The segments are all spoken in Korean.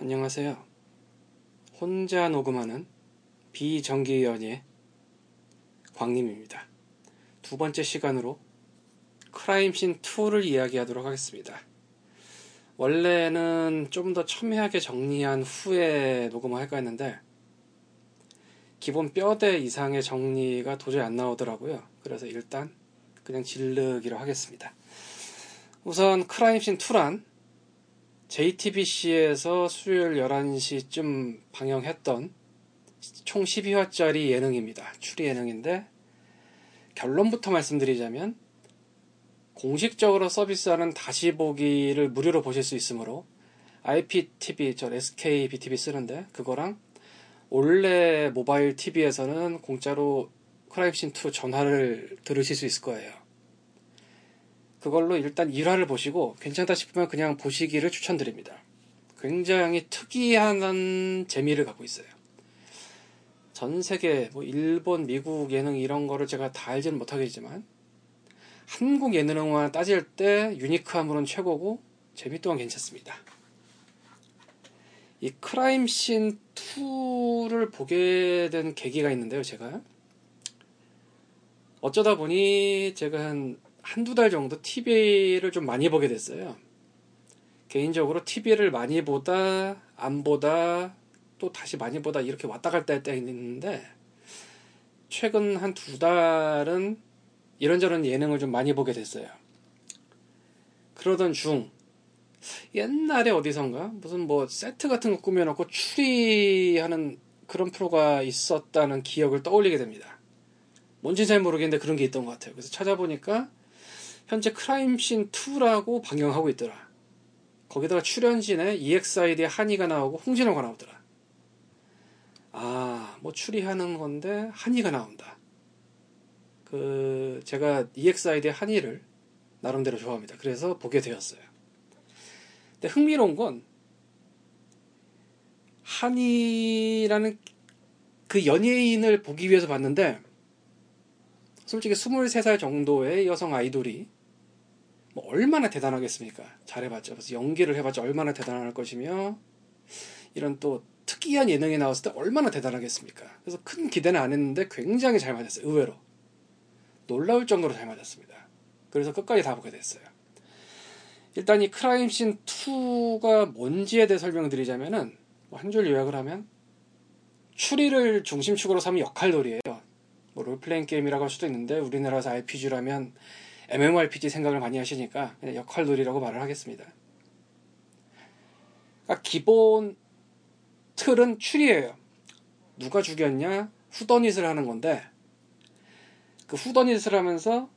안녕하세요. 혼자 녹음하는 비정기 연예 광님입니다. 두 번째 시간으로 크라임신 2를 이야기하도록 하겠습니다. 원래는 좀 더 첨예하게 정리한 후에 녹음을 할까 했는데 기본 뼈대 이상의 정리가 도저히 안 나오더라고요. 그래서 일단 그냥 질르기로 하겠습니다. 우선 크라임신 2란 JTBC에서 수요일 11시쯤 방영했던 총 12화짜리 예능입니다. 추리 예능인데 결론부터 말씀드리자면 공식적으로 서비스하는 다시 보기를 무료로 보실 수 있으므로 IPTV, 저 SKBTV 쓰는데 그거랑 원래 모바일 TV에서는 공짜로 크라임신2 전화를 들으실 수 있을 거예요. 그걸로 일단 1화를 보시고 괜찮다 싶으면 그냥 보시기를 추천드립니다. 굉장히 특이한 재미를 갖고 있어요. 전 세계, 뭐 일본, 미국 예능 이런 거를 제가 다 알지는 못하겠지만 한국 예능만 따질 때 유니크함으로는 최고고 재미 또한 괜찮습니다. 이 크라임 씬 2를 보게 된 계기가 있는데요, 제가. 어쩌다 보니 제가 한 한두 달 정도 TV를 좀 많이 보게 됐어요. 개인적으로 TV를 많이 보다, 안 보다, 또 다시 많이 보다 이렇게 왔다 갔다 할 때가 있는데, 최근 한 두 달은 이런저런 예능을 좀 많이 보게 됐어요. 그러던 중, 옛날에 어디선가 무슨 뭐 세트 같은 거 꾸며놓고 추리하는 그런 프로가 있었다는 기억을 떠올리게 됩니다. 뭔지 잘 모르겠는데 그런 게 있던 것 같아요. 그래서 찾아보니까 현재 크라임씬 2라고 방영하고 있더라. 거기다가 출연진에 EXID의 한이가 나오고 홍진호가 나오더라. 아, 뭐 추리하는 건데 한이가 나온다. 그 제가 EXID의 한이를 나름대로 좋아합니다. 그래서 보게 되었어요. 근데 흥미로운 건 한이라는 그 연예인을 보기 위해서 봤는데 솔직히 23살 정도의 여성 아이돌이 뭐 얼마나 대단하겠습니까? 잘해봤자 그래서 연기를 해봤자 얼마나 대단할 것이며 이런 또 특이한 예능에 나왔을 때 얼마나 대단하겠습니까? 그래서 큰 기대는 안 했는데 굉장히 잘 맞았어요. 의외로 놀라울 정도로 잘 맞았습니다. 그래서 끝까지 다 보게 됐어요. 일단 이 크라임씬 2가 뭔지에 대해 설명드리자면은 뭐한줄 요약을 하면 추리를 중심축으로 삼은 역할놀이에요. 뭐 롤플레잉 게임이라고 할 수도 있는데 우리나라에서 RPG라면 MMORPG 생각을 많이 하시니까 역할놀이라고 말을 하겠습니다. 그러니까 기본 틀은 추리예요. 누가 죽였냐 후더닛을 하는 건데 그 후더닛을 하면서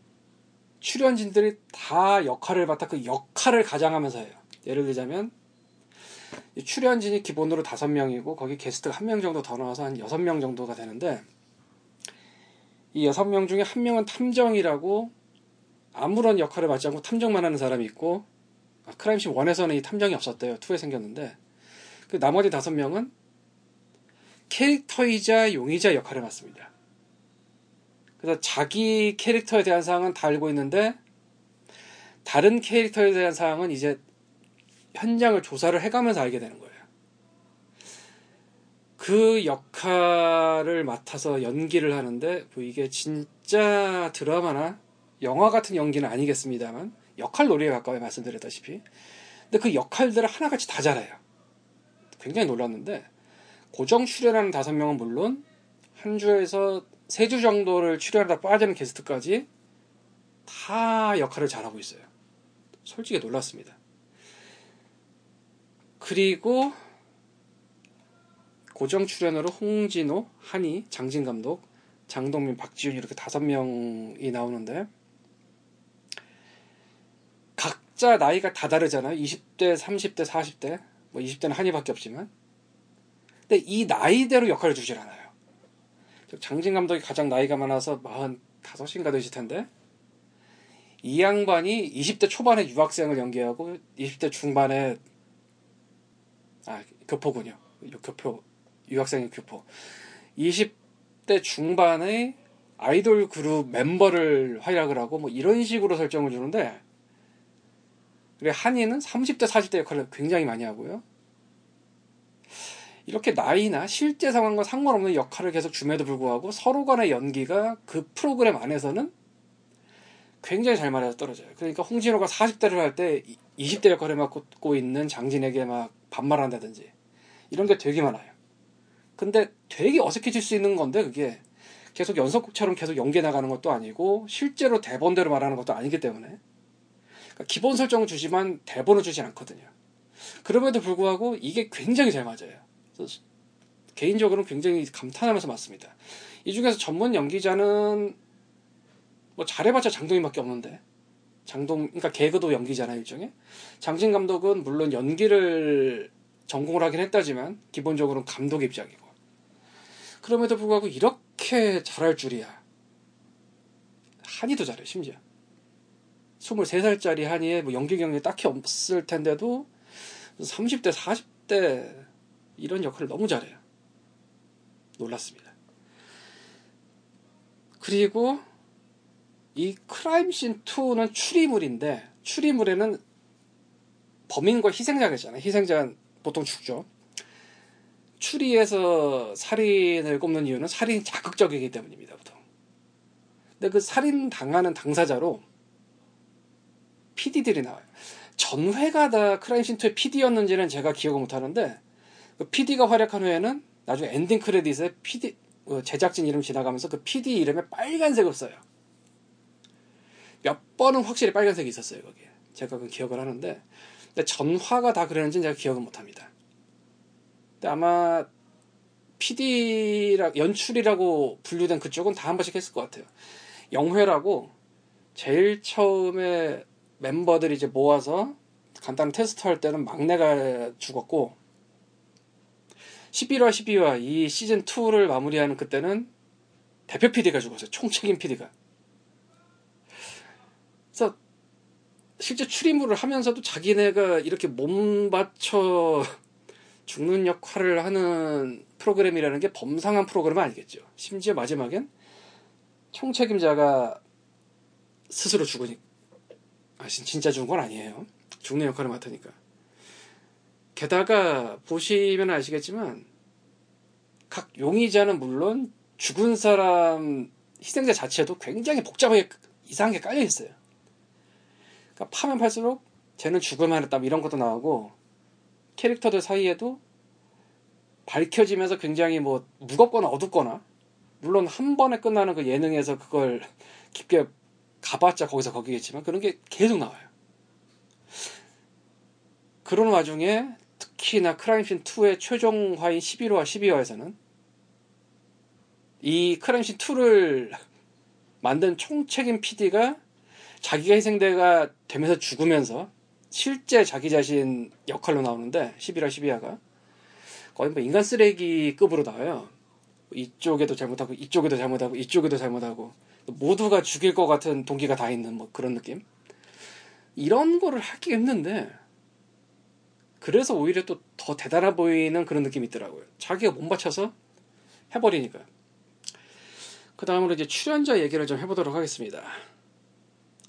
출연진들이 다 역할을 맡아 그 역할을 가장하면서 해요. 예를 들자면 출연진이 기본으로 다섯 명이고 거기 게스트가 한 명 정도 더 나와서 한 여섯 명 정도가 되는데 이 여섯 명 중에 한 명은 탐정이라고 아무런 역할을 맡지 않고 탐정만 하는 사람이 있고 아, 크라임씬 1에서는 이 탐정이 없었대요. 2에 생겼는데 그 나머지 다섯 명은 캐릭터이자 용의자 역할을 맡습니다. 그래서 자기 캐릭터에 대한 사항은 다 알고 있는데 다른 캐릭터에 대한 사항은 이제 현장을 조사를 해가면서 알게 되는 거예요. 그 역할을 맡아서 연기를 하는데 뭐 이게 진짜 드라마나 영화 같은 연기는 아니겠습니다만 역할 놀이에 가까워 말씀드렸다시피 근데 그 역할들을 하나같이 다 잘해요. 굉장히 놀랐는데 고정 출연하는 다섯 명은 물론 한 주에서 세 주 정도를 출연하다 빠지는 게스트까지 다 역할을 잘하고 있어요. 솔직히 놀랐습니다. 그리고 고정 출연으로 홍진호, 한희, 장진 감독, 장동민, 박지훈 이렇게 다섯 명이 나오는데 각자 나이가 다 다르잖아요. 20대, 30대, 40대. 뭐 20대는 한희밖에 없지만. 근데 이 나이대로 역할을 주질 않아요. 장진 감독이 가장 나이가 많아서 45인가 되실 텐데 이 양반이 20대 초반에 유학생을 연기하고 20대 중반에 아 교포군요. 교포 유학생의 교포 20대 중반에 아이돌 그룹 멤버를 활약을 하고 뭐 이런 식으로 설정을 주는데 그래 한이는 30대 40대 역할을 굉장히 많이 하고요. 이렇게 나이나 실제 상황과 상관없는 역할을 계속 줌에도 불구하고 서로 간의 연기가 그 프로그램 안에서는 굉장히 잘 맞아서 떨어져요. 그러니까 홍진호가 40대를 할 때 20대 역할을 맡고 있는 장진에게 막 반말한다든지 이런 게 되게 많아요. 근데 되게 어색해질 수 있는 건데 그게 계속 연속극처럼 계속 연기해 나가는 것도 아니고 실제로 대본대로 말하는 것도 아니기 때문에 그러니까 기본 설정을 주지만 대본을 주진 않거든요. 그럼에도 불구하고 이게 굉장히 잘 맞아요. 개인적으로는 굉장히 감탄하면서 맞습니다. 이 중에서 전문 연기자는 뭐 잘해봤자 장동민밖에 없는데 장동 그러니까 개그도 연기잖아요 일종의 장진 감독은 물론 연기를 전공을 하긴 했다지만 기본적으로는 감독 입장이고 그럼에도 불구하고 이렇게 잘할 줄이야 한이도 잘해 심지어 23살짜리 한이에 뭐 연기 경력이 딱히 없을 텐데도 30대 40대 이런 역할을 너무 잘해요 놀랐습니다 그리고 이 크라임씬 2는 추리물인데 추리물에는 범인과 희생자가 있잖아요. 희생자는 보통 죽죠. 추리에서 살인을 꼽는 이유는 살인이 자극적이기 때문입니다. 보통. 근데 그 살인 당하는 당사자로 PD들이 나와요. 전회가 다 크라임씬 2의 PD였는지는 제가 기억을 못하는데 그 PD가 활약한 후에는 나중에 엔딩 크레딧에 PD 그 제작진 이름 지나가면서 그 PD 이름에 빨간색을 써요. 몇 번은 확실히 빨간색이 있었어요 거기에 제가 그 기억을 하는데 근데 전화가 다 그랬는지 제가 기억을 못합니다. 근데 아마 PD라 연출이라고 분류된 그쪽은 다 한 번씩 했을 것 같아요. 영회라고 제일 처음에 멤버들이 이제 모아서 간단한 테스트 할 때는 막내가 죽었고 11화 12화 이 시즌 2를 마무리하는 그때는 대표 PD가 죽었어요. 총책임 PD가. 그래서 실제 출입물을 하면서도 자기네가 이렇게 몸 바쳐 죽는 역할을 하는 프로그램이라는 게 범상한 프로그램은 아니겠죠. 심지어 마지막엔 총책임자가 스스로 죽으니 아 진짜 죽은 건 아니에요. 죽는 역할을 맡으니까. 게다가 보시면 아시겠지만 각 용의자는 물론 죽은 사람 희생자 자체도 굉장히 복잡하게 이상하게 깔려 있어요. 그러니까 파면 팔수록 쟤는 죽을만 했다 이런 것도 나오고 캐릭터들 사이에도 밝혀지면서 굉장히 뭐 무겁거나 어둡거나 물론 한 번에 끝나는 그 예능에서 그걸 깊게 가봤자 거기서 거기겠지만 그런 게 계속 나와요. 그런 와중에 특히나 크라임씬 2의 최종화인 11화, 12화에서는 이 크라임씬 2를 만든 총책임 PD가 자기가 희생대가 되면서 죽으면서 실제 자기 자신 역할로 나오는데 11화 12화가 거의 뭐 인간 쓰레기급으로 나와요. 이쪽에도 잘못하고 이쪽에도 잘못하고 이쪽에도 잘못하고 모두가 죽일 것 같은 동기가 다 있는 뭐 그런 느낌. 이런 거를 하기 힘든데 그래서 오히려 또 더 대단해 보이는 그런 느낌이 있더라고요. 자기가 몸 바쳐서 해버리니까. 그 다음으로 이제 출연자 얘기를 좀 해보도록 하겠습니다.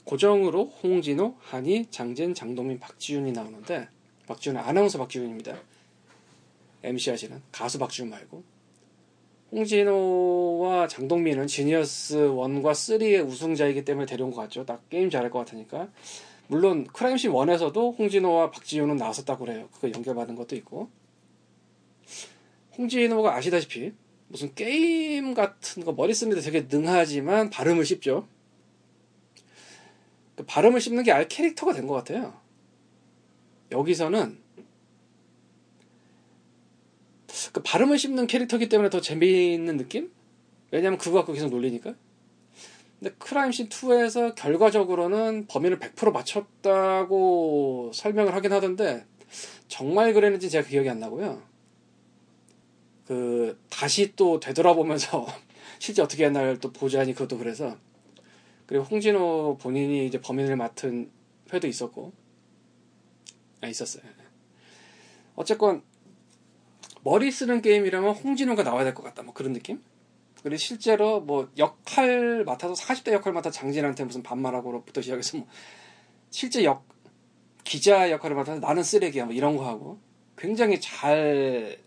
고정으로 홍진호, 한희, 장진, 장동민, 박지윤이 나오는데 박지윤은 아나운서 박지윤입니다. MC 하시는 가수 박지윤 말고 홍진호와 장동민은 지니어스 1과 3의 우승자이기 때문에 데려온 것 같죠. 딱 게임 잘할 것 같으니까. 물론 크라임씬 1에서도 홍진호와 박지윤은 나왔었다고 그래요. 그거 연결받은 것도 있고. 홍진호가 아시다시피 무슨 게임 같은 거 머리 쓰는데 되게 능하지만 발음을 씹죠. 그 발음을 씹는 게 아예 캐릭터가 된 것 같아요. 여기서는 그 발음을 씹는 캐릭터기 때문에 더 재미있는 느낌? 왜냐면 그거 갖고 계속 놀리니까. 근데 크라임씬 2에서 결과적으로는 범인을 100% 맞췄다고 설명을 하긴 하던데 정말 그랬는지 제가 기억이 안 나고요. 그 다시 또 되돌아보면서 실제 어떻게 했나를 또 보자니 그것도 그래서 그리고 홍진호 본인이 이제 범인을 맡은 회도 있었고, 아, 있었어요. 어쨌건, 머리 쓰는 게임이라면 홍진호가 나와야 될 것 같다. 뭐 그런 느낌? 그리고 실제로 뭐 역할 맡아서 40대 역할 맡아 장진한테 무슨 반말하고부터 시작해서 뭐 실제 역, 기자 역할을 맡아서 나는 쓰레기야. 뭐 이런 거 하고 굉장히 잘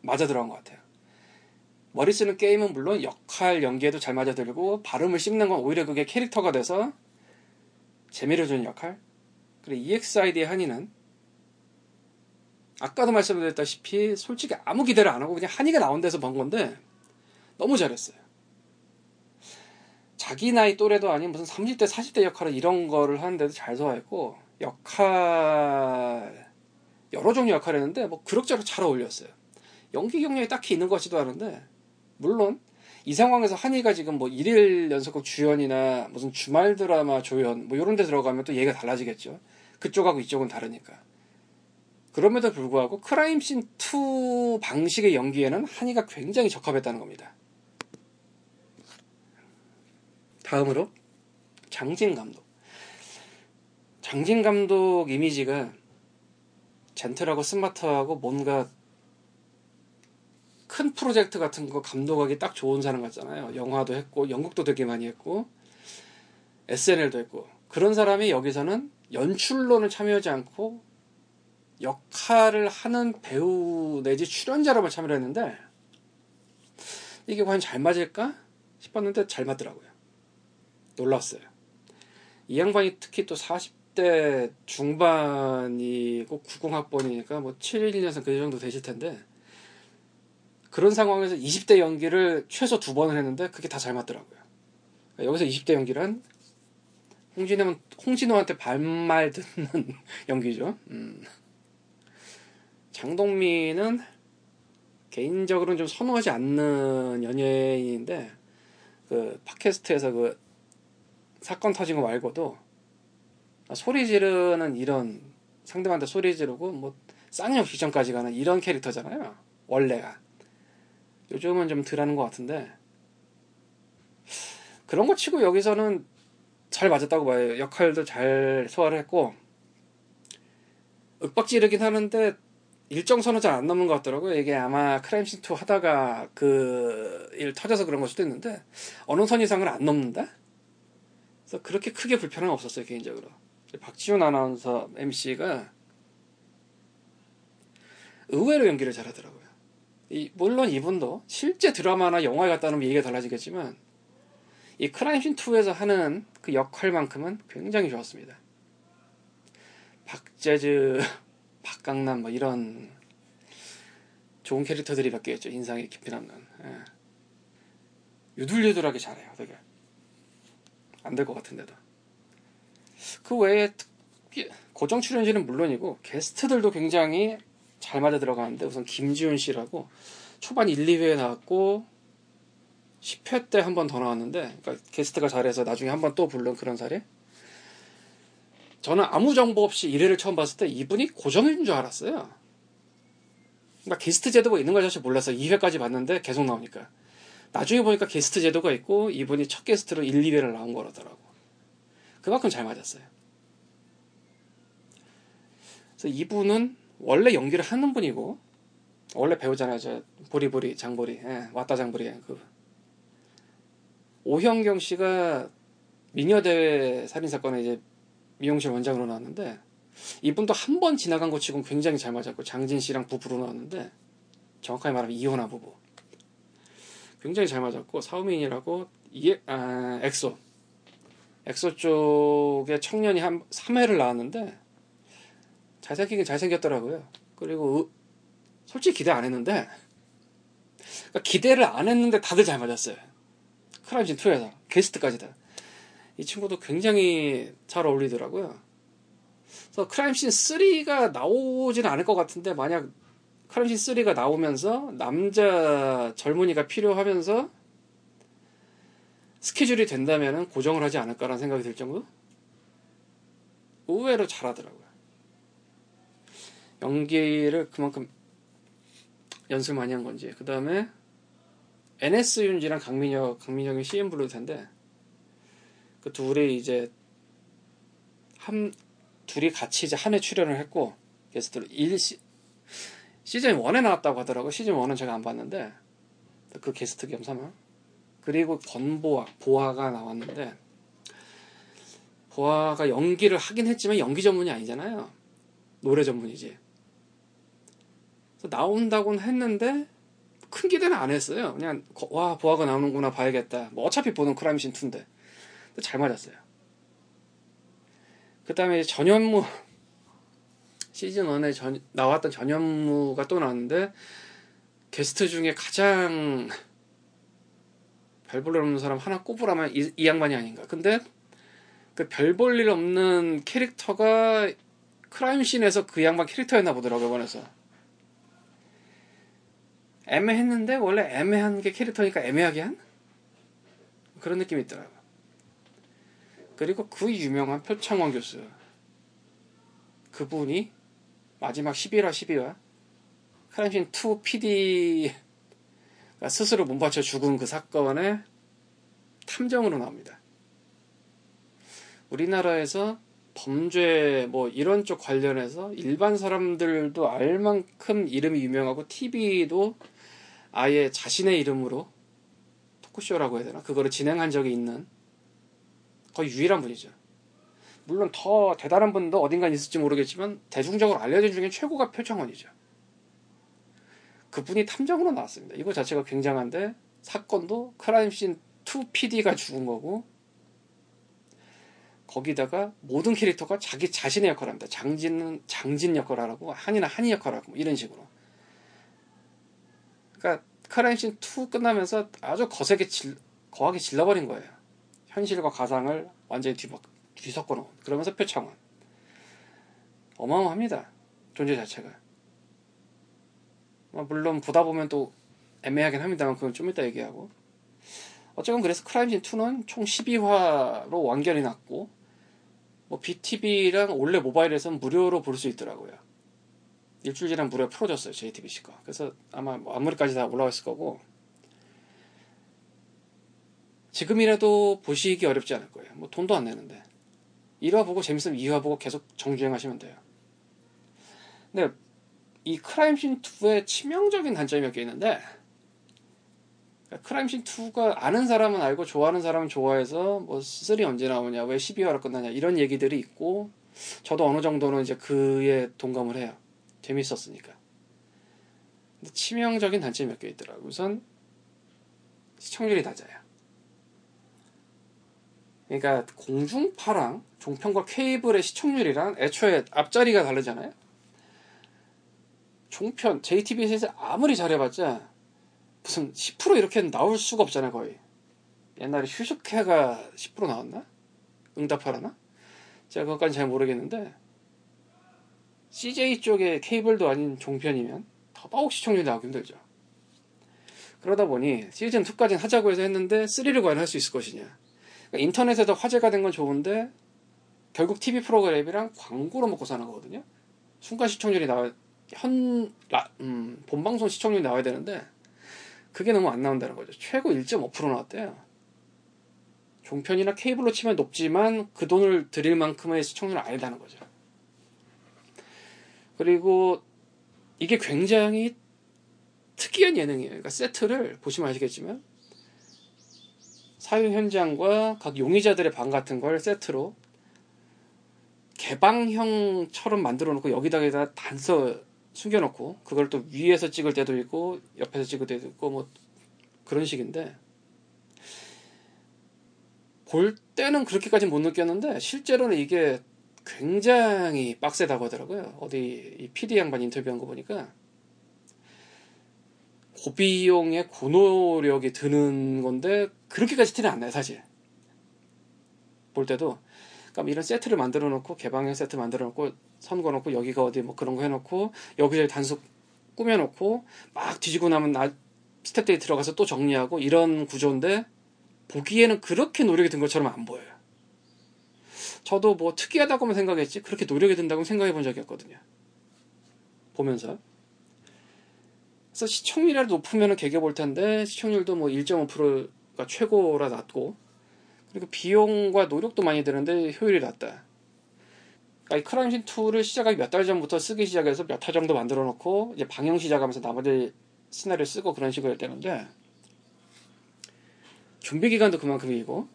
맞아 들어간 것 같아요. 머리 쓰는 게임은 물론 역할 연기에도 잘 맞아 들고 발음을 씹는 건 오히려 그게 캐릭터가 돼서 재미를 주는 역할. 그리고 EXID의 한이는 아까도 말씀드렸다시피 솔직히 아무 기대를 안 하고 그냥 한이가 나온 데서 본 건데 너무 잘했어요. 자기 나이 또래도 아닌 무슨 30대, 40대 역할을 이런 거를 하는데도 잘 소화했고 역할 여러 종류 역할을 했는데 뭐 그럭저럭 잘 어울렸어요. 연기 경력이 딱히 있는 것 같지도 않은데 물론 이 상황에서 한이가 지금 뭐 일일 연속극 주연이나 무슨 주말 드라마 조연 뭐 이런 데 들어가면 또 얘가 달라지겠죠. 그쪽하고 이쪽은 다르니까. 그럼에도 불구하고 크라임씬 2 방식의 연기에는 한이가 굉장히 적합했다는 겁니다. 다음으로 장진 감독. 장진 감독 이미지가 젠틀하고 스마트하고 뭔가 큰 프로젝트 같은 거 감독하기 딱 좋은 사람 같잖아요. 영화도 했고 연극도 되게 많이 했고 SNL도 했고 그런 사람이 여기서는 연출론을 참여하지 않고 역할을 하는 배우 내지 출연자로만 참여를 했는데 이게 과연 잘 맞을까 싶었는데 잘 맞더라고요. 놀랐어요. 이 양반이 특히 또 40대 중반이고 90학번이니까 뭐 71년생 그 정도 되실 텐데 그런 상황에서 20대 연기를 최소 두 번을 했는데 그게 다 잘 맞더라고요. 그러니까 여기서 20대 연기란 홍진호는 홍진호한테 반말 듣는 연기죠. 음. 장동민은 개인적으로는 좀 선호하지 않는 연예인인데 그 팟캐스트에서 그 사건 터진 거 말고도 소리 지르는 이런 상대방한테 소리 지르고 뭐 쌍욕 직전까지 가는 이런 캐릭터잖아요. 원래가 요즘은 좀 덜하는 것 같은데 그런 거 치고 여기서는 잘 맞았다고 봐요. 역할도 잘 소화를 했고 윽박지르긴 하는데 일정 선은 잘 안 넘는 것 같더라고요. 이게 아마 크라임씬2 하다가 그 일 터져서 그런 걸 수도 있는데 어느 선 이상을 안 넘는다? 그래서 그렇게 크게 불편은 없었어요 개인적으로. 박지훈 아나운서 MC가 의외로 연기를 잘하더라고요. 이, 물론 이분도 실제 드라마나 영화에 갔다 오면 얘기가 달라지겠지만 이 크라임씬 2에서 하는 그 역할만큼은 굉장히 좋았습니다. 박재즈 박강남 뭐 이런 좋은 캐릭터들이 몇 개 있죠. 인상이 깊이 남는. 예. 유들유들하게 잘해요. 되게. 안 될 것 같은데도. 그 외에 특히 고정 출연진은 물론이고 게스트들도 굉장히 잘 맞아 들어가는데 우선 김지훈 씨라고 초반 1, 2회에 나왔고 10회 때 한 번 더 나왔는데 그러니까 게스트가 잘해서 나중에 한 번또 부른 그런 사례 저는 아무 정보 없이 1회를 처음 봤을 때 이분이 고정인 줄 알았어요. 그러니까 게스트 제도가 있는 걸 사실 몰랐어요. 2회까지 봤는데 계속 나오니까. 나중에 보니까 게스트 제도가 있고 이분이 첫 게스트로 1, 2회를 나온 거라더라고. 그만큼 잘 맞았어요. 그래서 이분은 원래 연기를 하는 분이고 원래 배우잖아요. 저 보리보리 장보리 예, 왔다 장보리 그 오현경 씨가 미녀 대회 살인 사건에 이제 미용실 원장으로 나왔는데 이분도 한 번 지나간 것 치고는 굉장히 잘 맞았고 장진 씨랑 부부로 나왔는데 정확하게 말하면 이혼한 부부. 굉장히 잘 맞았고 시우민이라고 이 아, 엑소. 엑소 쪽에 청년이 한 3회를 나왔는데 잘생기긴 잘생겼더라고요. 그리고 으, 솔직히 기대 안 했는데 그러니까 기대를 안 했는데 다들 잘 맞았어요. 크라임신 2에서 게스트까지 다 이 친구도 굉장히 잘 어울리더라고요. 그래서 크라임씬 3가 나오지는 않을 것 같은데 만약 크라임씬 3가 나오면서 남자 젊은이가 필요하면서 스케줄이 된다면 고정을 하지 않을까라는 생각이 들 정도? 의외로 잘하더라고요. 연기를 그만큼 연습 많이 한 건지. 그 다음에 NS 윤지랑 강민혁, 강민혁이 CM 부를 텐데 그 둘이 이제 한 둘이 같이 이제 한 해 출연을 했고 게스트로 1 시, 시즌 1에 나왔다고 하더라고. 시즌 1은 제가 안 봤는데 그 게스트 겸사만 그리고 권보아 보아가 나왔는데 보아가 연기를 하긴 했지만 연기 전문이 아니잖아요. 노래 전문이지. 나온다고는 했는데 큰 기대는 안 했어요. 그냥 와 보아가 나오는구나 봐야겠다. 뭐 어차피 보는 크라임신 2인데 잘 맞았어요. 그 다음에 전현무 시즌 1에 전, 나왔던 전현무가 또 나왔는데 게스트 중에 가장 별 볼 일 없는 사람 하나 꼽으라면 이, 이 양반이 아닌가. 근데 그 별 볼 일 없는 캐릭터가 크라임씬에서 그 양반 캐릭터였나 보더라고요, 이번에서. 애매했는데 원래 애매한 게 캐릭터니까 애매하게 한 그런 느낌이 있더라고요. 그리고 그 유명한 표창원 교수 그분이 마지막 11화 12화 크라임씬 2 PD가 스스로 몸바쳐 죽은 그 사건의 탐정으로 나옵니다. 우리나라에서 범죄 뭐 이런 쪽 관련해서 일반 사람들도 알 만큼 이름이 유명하고 TV도 아예 자신의 이름으로 토크쇼라고 해야 되나 그거를 진행한 적이 있는 거의 유일한 분이죠. 물론 더 대단한 분도 어딘가 있을지 모르겠지만 대중적으로 알려진 중에 최고가 표창원이죠. 그분이 탐정으로 나왔습니다. 이거 자체가 굉장한데 사건도 크라임씬 2 PD가 죽은 거고 거기다가 모든 캐릭터가 자기 자신의 역할을 합니다. 장진은 장진 역할을 하고 한이나 한이 역할을 하고 뭐 이런 식으로. 그러니까 크라임씬 2 끝나면서 아주 거세게 질, 거하게 질러버린 거예요. 현실과 가상을 완전히 뒤, 뒤섞어 놓은. 그러면서 표창원. 어마어마합니다. 존재 자체가. 뭐 물론 보다 보면 또 애매하긴 합니다만 그건 좀 이따 얘기하고. 어쨌건 그래서 크라임씬 2는 총 12화로 완결이 났고 뭐 BTV랑 원래 모바일에서는 무료로 볼 수 있더라고요. 일주일 지난 무료에 풀어줬어요 JTBC가. 그래서 아마 뭐 앞머리까지 다 올라왔을 거고 지금이라도 보시기 어렵지 않을 거예요. 뭐 돈도 안 내는데 1화 보고 재밌으면 2화 보고 계속 정주행하시면 돼요. 근데 이 크라임씬 2의 치명적인 단점이 몇 개 있는데 크라임씬 2가 아는 사람은 알고 좋아하는 사람은 좋아해서 뭐 3 언제 나오냐 왜 12화로 끝나냐 이런 얘기들이 있고 저도 어느 정도는 이제 그에 동감을 해요. 재밌었으니까. 근데 치명적인 단점이 몇 개 있더라고요. 우선 시청률이 낮아요. 그러니까 공중파랑 종편과 케이블의 시청률이랑 애초에 앞자리가 다르잖아요. 종편, JTBC에서 아무리 잘해봤자 무슨 10% 이렇게 나올 수가 없잖아요, 거의. 옛날에 휴식회가 10% 나왔나? 응답하라나? 제가 그것까지 잘 모르겠는데 CJ 쪽에 케이블도 아닌 종편이면 더더욱 시청률이 나오기 힘들죠. 그러다 보니 시즌 2까지는 하자고 해서 했는데 3를 과연 할 수 있을 것이냐. 그러니까 인터넷에서 화제가 된 건 좋은데 결국 TV 프로그램이랑 광고로 먹고 사는 거거든요. 순간 시청률이 나와 현 라, 음, 본방송 시청률이 나와야 되는데 그게 너무 안 나온다는 거죠. 최고 1.5% 나왔대요. 종편이나 케이블로 치면 높지만 그 돈을 들일 만큼의 시청률은 아니다는 거죠. 그리고 이게 굉장히 특이한 예능이에요. 그러니까 세트를 보시면 아시겠지만 사유 현장과 각 용의자들의 방 같은 걸 세트로 개방형처럼 만들어 놓고 여기다가 단서 숨겨놓고 그걸 또 위에서 찍을 때도 있고 옆에서 찍을 때도 있고 뭐 그런 식인데 볼 때는 그렇게까지 못 느꼈는데 실제로는 이게 굉장히 빡세다고 하더라고요. 어디 이 PD 양반 인터뷰한 거 보니까 고비용의 고노력이 드는 건데 그렇게까지 티는 안 나요 사실. 볼 때도 그러니까 이런 세트를 만들어 놓고 개방형 세트 만들어 놓고 선 거 놓고 여기가 어디 뭐 그런 거 해놓고 여기저기 단속 꾸며놓고 막 뒤지고 나면 나 스텝들이 들어가서 또 정리하고 이런 구조인데 보기에는 그렇게 노력이 든 것처럼 안 보여요. 저도 뭐 특이하다고만 생각했지 그렇게 노력이 든다고 생각해 본 적이 없거든요. 보면서. 그래서 시청률이라도 높으면 개겨볼 텐데 시청률도 뭐 1.5% 가 최고라 낮고 그리고 비용과 노력도 많이 드는데 효율이 낮다. 그러니까 이 크라임신 2를 시작하기 몇 달 전부터 쓰기 시작해서 몇 화 정도 만들어 놓고 이제 방영 시작하면서 나머지 시나리오 쓰고 그런 식으로 했다는데 준비 기간도 그만큼이고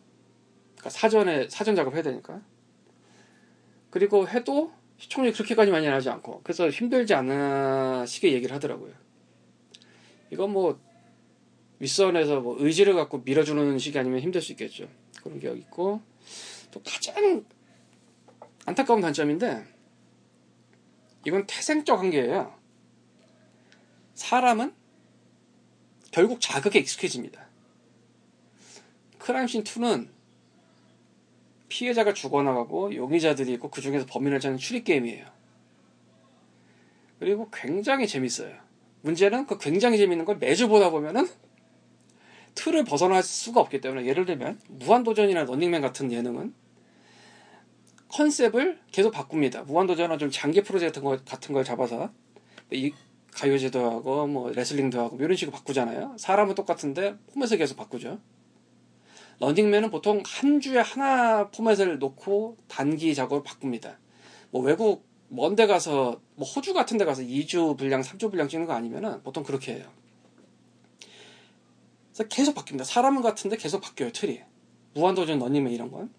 그러니까 사전에 사전 작업해야 되니까 그리고 해도 시청률이 그렇게까지 많이 나지 않고 그래서 힘들지 않으시게 얘기를 하더라고요. 이건 뭐 윗선에서 뭐 의지를 갖고 밀어주는 식이 아니면 힘들 수 있겠죠. 그런 게 있고 또 가장 안타까운 단점인데 이건 태생적 한계예요. 사람은 결국 자극에 익숙해집니다. 크라임씬 2는 피해자가 죽어나가고 용의자들이 있고 그 중에서 범인을 찾는 추리 게임이에요. 그리고 굉장히 재밌어요. 문제는 그 굉장히 재밌는 걸 매주 보다 보면은 틀을 벗어날 수가 없기 때문에 예를 들면 무한도전이나 런닝맨 같은 예능은 컨셉을 계속 바꿉니다. 무한도전은 좀 장기 프로젝트 같은 걸 잡아서 이 가요제도 하고 뭐 레슬링도 하고 뭐 이런 식으로 바꾸잖아요. 사람은 똑같은데 포맷을 계속 바꾸죠. 런닝맨은 보통 한 주에 하나 포맷을 놓고 단기 작업을 바꿉니다. 뭐 외국 먼데 가서 뭐 호주 같은 데 가서 2주 분량, 3주 분량 찍는 거 아니면은 보통 그렇게 해요. 그래서 계속 바뀝니다. 사람은 같은데 계속 바뀌어요, 틀이. 무한도전 런닝맨 이런 건.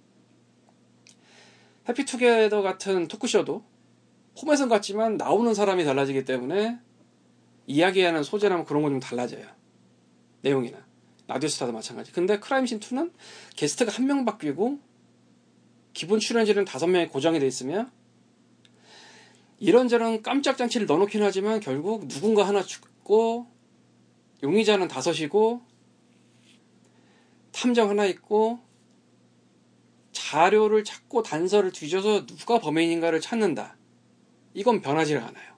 해피투게더 같은 토크쇼도 포맷은 같지만 나오는 사람이 달라지기 때문에 이야기하는 소재나 그런 건 좀 달라져요. 내용이나. 라디오스타도 마찬가지. 근데 크라임신 2는 게스트가 한 명 바뀌고 기본 출연진은 다섯 명이 고정이 돼 있으며 이런저런 깜짝 장치를 넣어놓긴 하지만 결국 누군가 하나 죽고 용의자는 다섯이고 탐정 하나 있고 자료를 찾고 단서를 뒤져서 누가 범인인가를 찾는다. 이건 변하지가 않아요.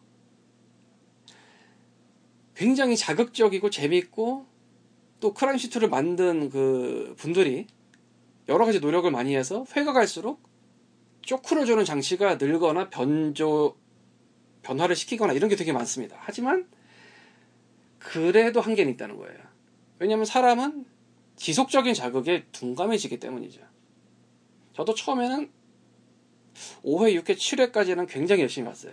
굉장히 자극적이고 재밌고 또 크라임 시트를 만든 그 분들이 여러 가지 노력을 많이 해서 회가 갈수록 쪼크를 장치가 늘거나 변조 변화를 시키거나 이런 게 되게 많습니다. 하지만 그래도 한계는 있다는 거예요. 왜냐하면 사람은 지속적인 자극에 둔감해지기 때문이죠. 저도 처음에는 5회, 6회, 7회까지는 굉장히 열심히 봤어요.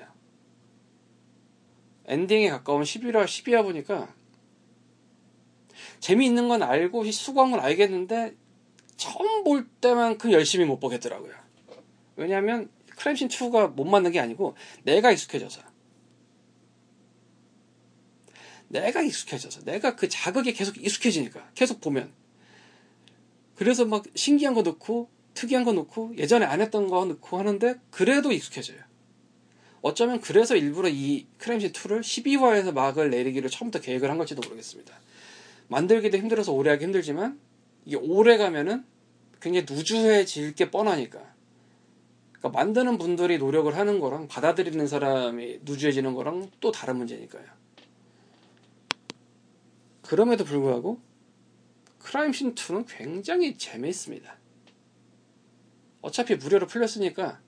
엔딩에 가까운 11화, 12화 보니까 재미있는 건 알고 수고한 건 알겠는데 처음 볼 때만큼 열심히 못 보겠더라고요. 왜냐하면 크램신 2가 못 맞는 게 아니고 내가 익숙해져서 내가 익숙해져서 내가 그 자극에 계속 익숙해지니까 계속 보면 그래서 막 신기한 거 넣고 특이한 거 넣고 예전에 안 했던 거 넣고 하는데 그래도 익숙해져요. 어쩌면 그래서 일부러 이 크램신 2를 12화에서 막을 내리기를 처음부터 계획을 한 걸지도 모르겠습니다. 만들기도 힘들어서 오래 하기 힘들지만 이게 오래 가면은 굉장히 누주해질 게 뻔하니까. 그러니까 만드는 분들이 노력을 하는 거랑 받아들이는 사람이 누주해지는 거랑 또 다른 문제니까요. 그럼에도 불구하고 크라임신 2는 굉장히 재미있습니다. 어차피 무료로 풀렸으니까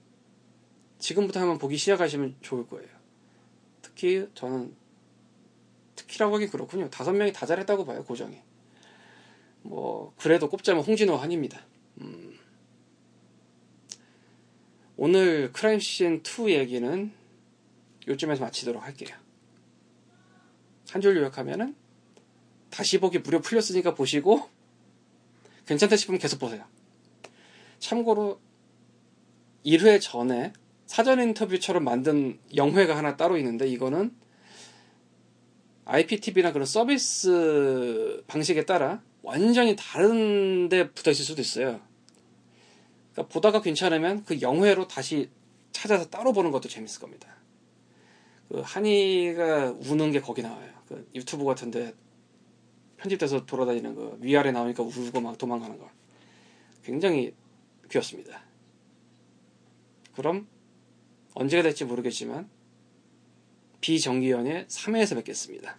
지금부터 한번 보기 시작하시면 좋을 거예요. 특히 저는 특히라고 하기 그렇군요. 다섯 명이 다 잘했다고 봐요, 고정이. 뭐, 그래도 꼽자면 홍진호 한입니다. 음. 오늘 크라임 시즌 2 얘기는 요쯤에서 마치도록 할게요. 한 줄 요약하면은 다시 보기 무료 풀렸으니까 보시고 괜찮다 싶으면 계속 보세요. 참고로 1회 전에 사전 인터뷰처럼 만든 영회가 하나 따로 있는데 이거는 IPTV나 그런 서비스 방식에 따라 완전히 다른 데 붙어 있을 수도 있어요. 그러니까 보다가 괜찮으면 그 영회로 다시 찾아서 따로 보는 것도 재밌을 겁니다. 그 한이가 우는 게 거기 나와요. 그 유튜브 같은데 편집돼서 돌아다니는 거 위아래 나오니까 울고 막 도망가는 거 굉장히 귀엽습니다. 그럼 언제가 될지 모르겠지만 비정기연의 3회에서 뵙겠습니다.